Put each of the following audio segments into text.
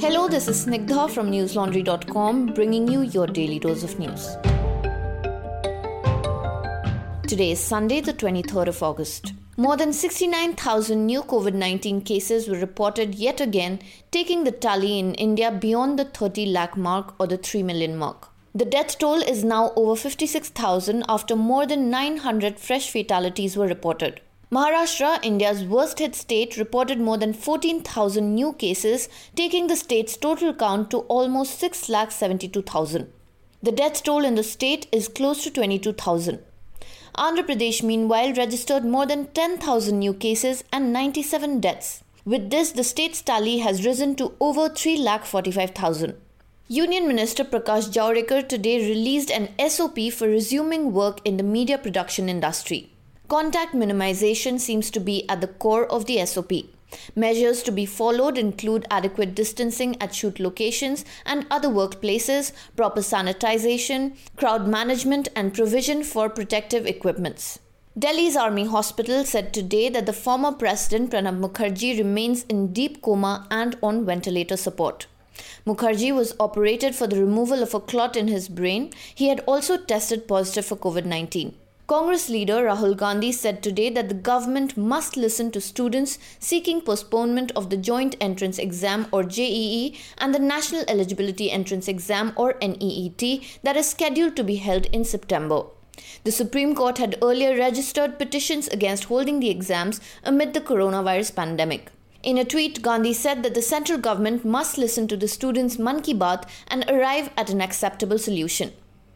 Hello, this is Snigdha from newslaundry.com bringing you your daily dose of news. Today is Sunday, the 23rd of August. More than 69,000 new COVID 19 cases were reported yet again, taking the tally in India beyond the 30 lakh mark or the 3 million mark. The death toll is now over 56,000 after more than 900 fresh fatalities were reported. Maharashtra, India's worst hit state, reported more than 14,000 new cases, taking the state's total count to almost 6,72,000. The death toll in the state is close to 22,000. Andhra Pradesh, meanwhile, registered more than 10,000 new cases and 97 deaths. With this, the state's tally has risen to over 3,45,000. Union Minister Prakash Javadekar today released an SOP for resuming work in the media production industry. Contact minimization seems to be at the core of the SOP. Measures to be followed include adequate distancing at shoot locations and other workplaces, proper sanitization, crowd management, and provision for protective equipments. Delhi's Army Hospital said today that the former president Pranab Mukherjee remains in deep coma and on ventilator support. Mukherjee was operated for the removal of a clot in his brain. He had also tested positive for COVID 19. Congress leader Rahul Gandhi said today that the government must listen to students seeking postponement of the Joint Entrance Exam or JEE and the National Eligibility Entrance Exam or NEET that is scheduled to be held in September. The Supreme Court had earlier registered petitions against holding the exams amid the coronavirus pandemic. In a tweet, Gandhi said that the central government must listen to the students' Mann Ki Baat and arrive at an acceptable solution.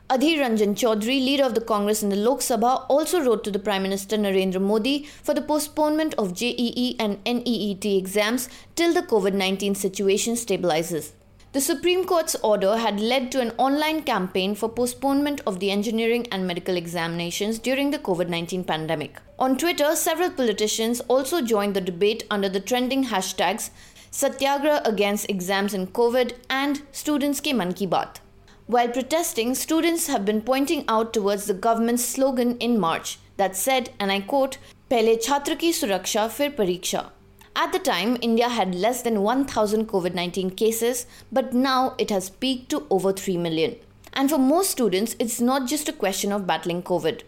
Adhir Ranjan Chaudhary, leader of the Congress in the Lok Sabha, also wrote to the Prime Minister Narendra Modi for the postponement of JEE and NEET exams till the COVID 19 situation stabilizes. The Supreme Court's order had led to an online campaign for postponement of the engineering and medical examinations during the COVID 19 pandemic. On Twitter, several politicians also joined the debate under the trending hashtags Satyagraha against exams in COVID and Students Ke Man Ki Baat. While protesting, students have been pointing out towards the government's slogan in March that said, and I quote, Pehle chhatra ki suraksha fir pariksha. At the time, India had less than 1,000 COVID 19 cases, but now it has peaked to over 3 million. And for most students, it's not just a question of battling COVID.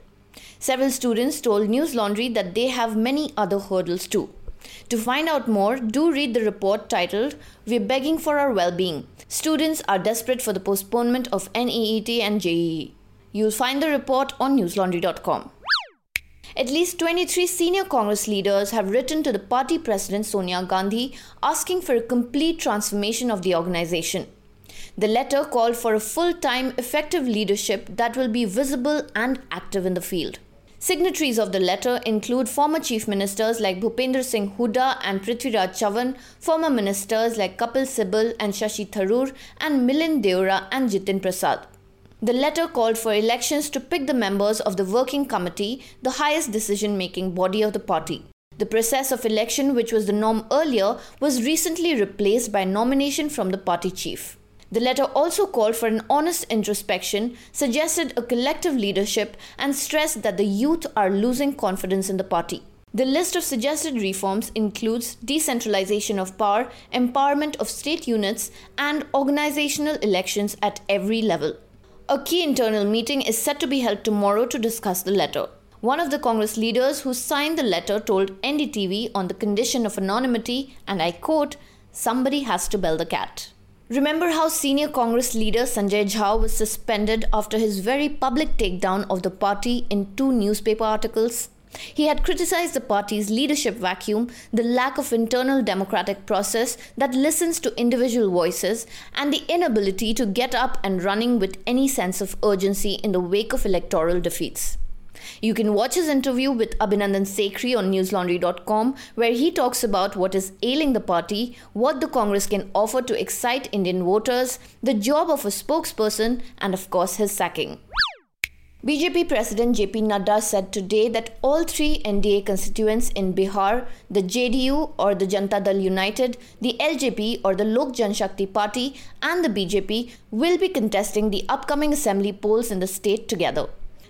Several students told News Laundry that they have many other hurdles too. To find out more, do read the report titled We're Begging for Our Well-Being. Students are desperate for the postponement of NEET and JEE. You'll find the report on newslaundry.com. At least 23 senior Congress leaders have written to the party president Sonia Gandhi asking for a complete transformation of the organization. The letter called for a full time, effective leadership that will be visible and active in the field. Signatories of the letter include former chief ministers like Bhupender Singh Hooda and Prithviraj Chavan, former ministers like Kapil Sibal and Shashi Tharoor, and Milind Deora and Jitin Prasad. The letter called for elections to pick the members of the working committee, the highest decision making body of the party. The process of election, which was the norm earlier, was recently replaced by nomination from the party chief. The letter also called for an honest introspection, suggested a collective leadership, and stressed that the youth are losing confidence in the party. The list of suggested reforms includes decentralization of power, empowerment of state units, and organizational elections at every level. A key internal meeting is set to be held tomorrow to discuss the letter. One of the Congress leaders who signed the letter told NDTV on the condition of anonymity, and I quote, somebody has to bell the cat. Remember how senior Congress leader Sanjay Jha was suspended after his very public takedown of the party in two newspaper articles? He had criticized the party's leadership vacuum, the lack of internal democratic process that listens to individual voices, and the inability to get up and running with any sense of urgency in the wake of electoral defeats. You can watch his interview with Abhinandan Sekhri on newslaundry.com, where he talks about what is ailing the party, what the Congress can offer to excite Indian voters, the job of a spokesperson, and of course, his sacking. BJP President JP Nadda said today that all three NDA constituents in Bihar, the JDU or the Janata Dal United, the LJP or the Lok Janshakti Party, and the BJP will be contesting the upcoming assembly polls in the state together.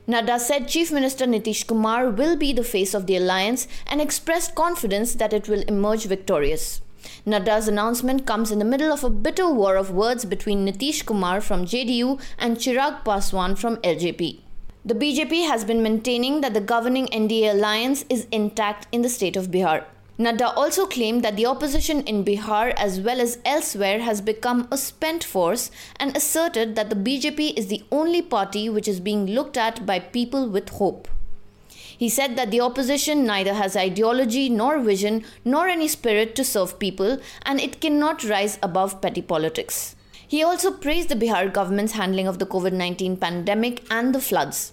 Nadda said Chief Minister Nitish Kumar will be the face of the alliance and expressed confidence that it will emerge victorious. Nadda's announcement comes in the middle of a bitter war of words between Nitish Kumar from JDU and Chirag Paswan from LJP. The BJP has been maintaining that the governing NDA alliance is intact in the state of Bihar. Nadda also claimed that the opposition in Bihar as well as elsewhere has become a spent force and asserted that the BJP is the only party which is being looked at by people with hope. He said that the opposition neither has ideology nor vision nor any spirit to serve people and it cannot rise above petty politics. He also praised the Bihar government's handling of the COVID 19 pandemic and the floods.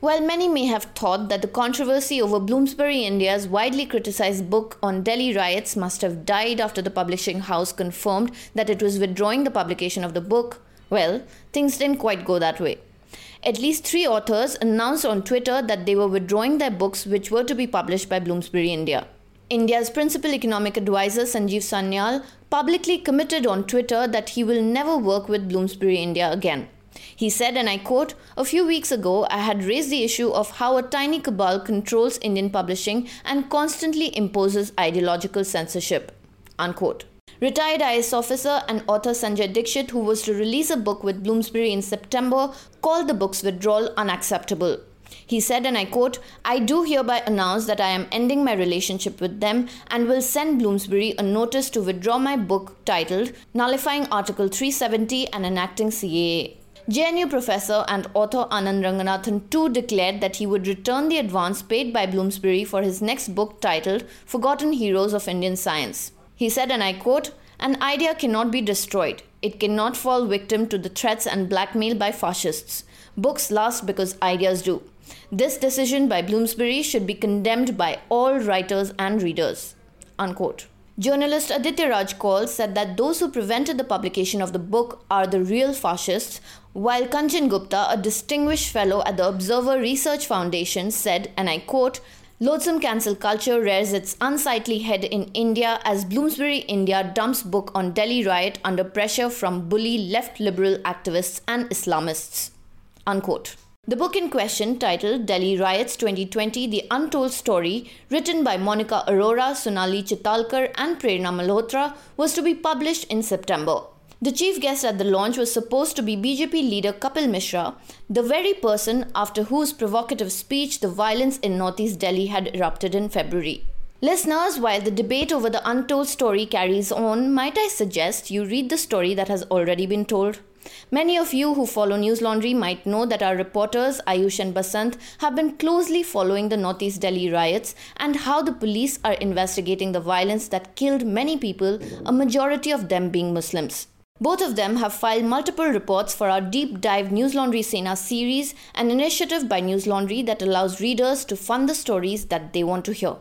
While many may have thought that the controversy over Bloomsbury India's widely criticized book on Delhi riots must have died after the publishing house confirmed that it was withdrawing the publication of the book, well, things didn't quite go that way. At least three authors announced on Twitter that they were withdrawing their books, which were to be published by Bloomsbury India. India's principal economic advisor Sanjeev Sanyal publicly committed on Twitter that he will never work with Bloomsbury India again. He said, and I quote, A few weeks ago, I had raised the issue of how a tiny cabal controls Indian publishing and constantly imposes ideological censorship. Unquote. Retired IS officer and author Sanjay Dixit, who was to release a book with Bloomsbury in September, called the book's withdrawal unacceptable. He said, and I quote, I do hereby announce that I am ending my relationship with them and will send Bloomsbury a notice to withdraw my book titled Nullifying Article 370 and Enacting CAA. JNU professor and author Anand Ranganathan too declared that he would return the advance paid by Bloomsbury for his next book titled Forgotten Heroes of Indian Science. He said, and I quote, An idea cannot be destroyed. It cannot fall victim to the threats and blackmail by fascists. Books last because ideas do. This decision by Bloomsbury should be condemned by all writers and readers. Unquote. Journalist Aditya Raj Kaul said that those who prevented the publication of the book are the real fascists, while Kanchan Gupta, a distinguished fellow at the Observer Research Foundation, said, and I quote, Loathsome cancel culture rears its unsightly head in India as Bloomsbury India dumps book on Delhi riot under pressure from bully left liberal activists and Islamists. Unquote. The book in question, titled Delhi Riots 2020 The Untold Story, written by Monica Arora, Sonali Chitalkar, and Prerna Malhotra, was to be published in September. The chief guest at the launch was supposed to be BJP leader Kapil Mishra, the very person after whose provocative speech the violence in northeast Delhi had erupted in February. Listeners, while the debate over the untold story carries on, might I suggest you read the story that has already been told? Many of you who follow News Laundry might know that our reporters Ayush and Basant have been closely following the Northeast Delhi riots and how the police are investigating the violence that killed many people, a majority of them being Muslims. Both of them have filed multiple reports for our Deep Dive News Laundry Sena series, an initiative by News Laundry that allows readers to fund the stories that they want to hear.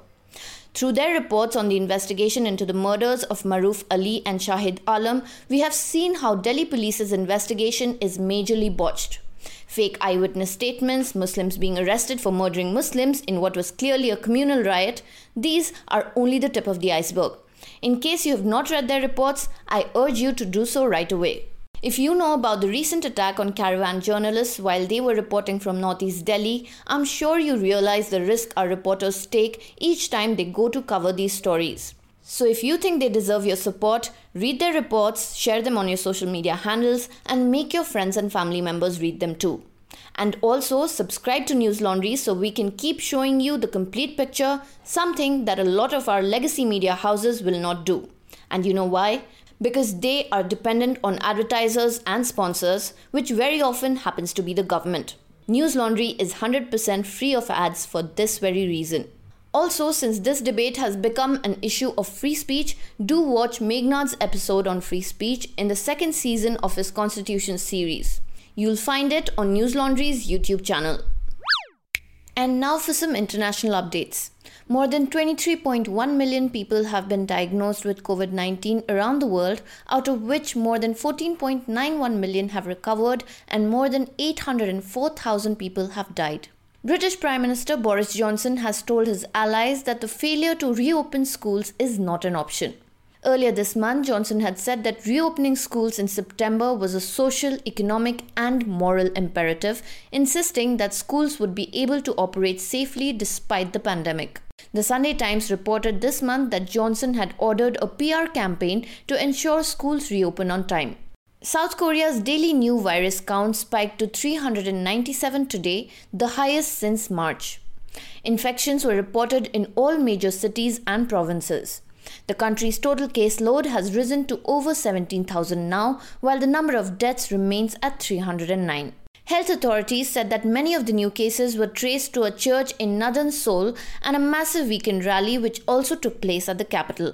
Through their reports on the investigation into the murders of Maruf Ali and Shahid Alam, we have seen how Delhi police's investigation is majorly botched. Fake eyewitness statements, Muslims being arrested for murdering Muslims in what was clearly a communal riot, these are only the tip of the iceberg. In case you have not read their reports, I urge you to do so right away. If you know about the recent attack on caravan journalists while they were reporting from Northeast Delhi, I'm sure you realize the risk our reporters take each time they go to cover these stories. So if you think they deserve your support, read their reports, share them on your social media handles, and make your friends and family members read them too. And also subscribe to News Laundry so we can keep showing you the complete picture, something that a lot of our legacy media houses will not do. And you know why? Because they are dependent on advertisers and sponsors, which very often happens to be the government. News Laundry is 100% free of ads for this very reason. Also, since this debate has become an issue of free speech, do watch Meghnad's episode on free speech in the second season of his Constitution series. You'll find it on News Laundry's YouTube channel. And now for some international updates. More than 23.1 million people have been diagnosed with COVID 19 around the world, out of which more than 14.91 million have recovered and more than 804,000 people have died. British Prime Minister Boris Johnson has told his allies that the failure to reopen schools is not an option. Earlier this month, Johnson had said that reopening schools in September was a social, economic, and moral imperative, insisting that schools would be able to operate safely despite the pandemic. The Sunday Times reported this month that Johnson had ordered a PR campaign to ensure schools reopen on time. South Korea's daily new virus count spiked to 397 today, the highest since March. Infections were reported in all major cities and provinces. The country's total caseload has risen to over 17,000 now, while the number of deaths remains at 309. Health authorities said that many of the new cases were traced to a church in northern Seoul and a massive weekend rally which also took place at the capital.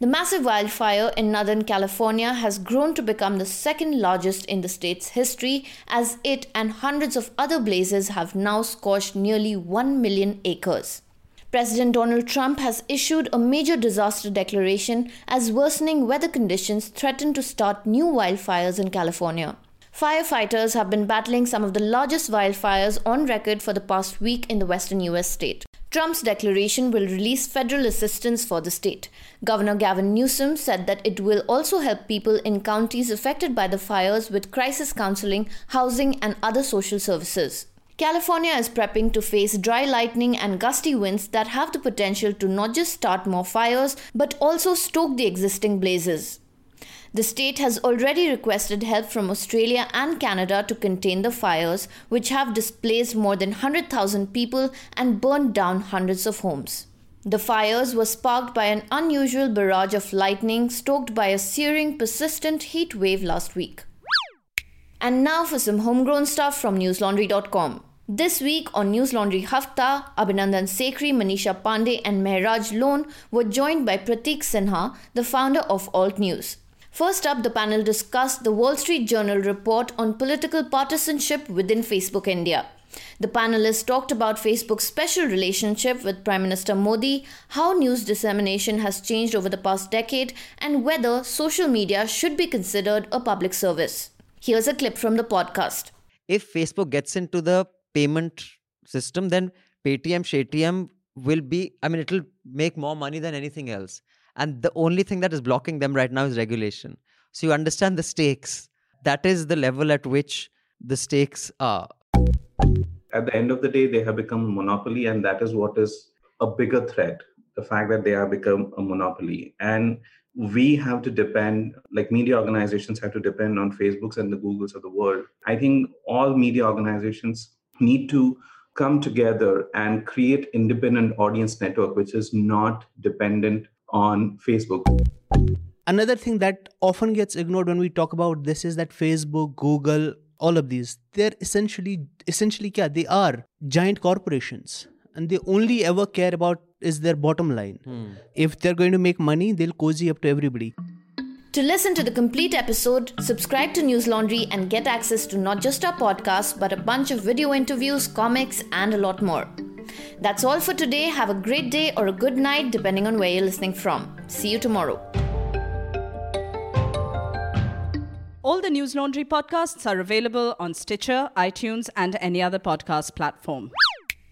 The massive wildfire in Northern California has grown to become the second largest in the state's history, as it and hundreds of other blazes have now scorched nearly 1 million acres. President Donald Trump has issued a major disaster declaration as worsening weather conditions threaten to start new wildfires in California. Firefighters have been battling some of the largest wildfires on record for the past week in the western US state. Trump's declaration will release federal assistance for the state. Governor Gavin Newsom said that it will also help people in counties affected by the fires with crisis counseling, housing, and other social services. California is prepping to face dry lightning and gusty winds that have the potential to not just start more fires but also stoke the existing blazes. The state has already requested help from Australia and Canada to contain the fires, which have displaced more than 100,000 people and burned down hundreds of homes. The fires were sparked by an unusual barrage of lightning stoked by a searing, persistent heat wave last week. And now for some homegrown stuff from newslaundry.com. This week on News Laundry Hafta, Abhinandan Sekhri, Manisha Pandey, and Mehraj Lone were joined by Pratik Sinha, the founder of Alt News. First up, the panel discussed the Wall Street Journal report on political partisanship within Facebook India. The panelists talked about Facebook's special relationship with Prime Minister Modi, how news dissemination has changed over the past decade, and whether social media should be considered a public service. Here's a clip from the podcast. If Facebook gets into the payment system, then Paytm, Shaytm will be, I mean, it'll make more money than anything else. And the only thing that is blocking them right now is regulation. So you understand the stakes. That is the level at which the stakes are. At the end of the day they have become a monopoly and that is what is a bigger threat the fact that they have become a monopoly. And we have to depend like media organizations have to depend on facebooks and the googles of the world. I think all media organizations need to come together and create independent audience network which is not dependent on Facebook. Another thing that often gets ignored when we talk about this is that Facebook, Google, all of these, they're essentially essentially kya? they are giant corporations and they only ever care about is their bottom line. Hmm. If they're going to make money, they'll cozy up to everybody. To listen to the complete episode, subscribe to News Laundry and get access to not just our podcast, but a bunch of video interviews, comics, and a lot more. That's all for today. Have a great day or a good night, depending on where you're listening from. See you tomorrow. All the News Laundry podcasts are available on Stitcher, iTunes, and any other podcast platform.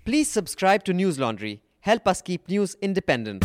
Please subscribe to News Laundry. Help us keep news independent.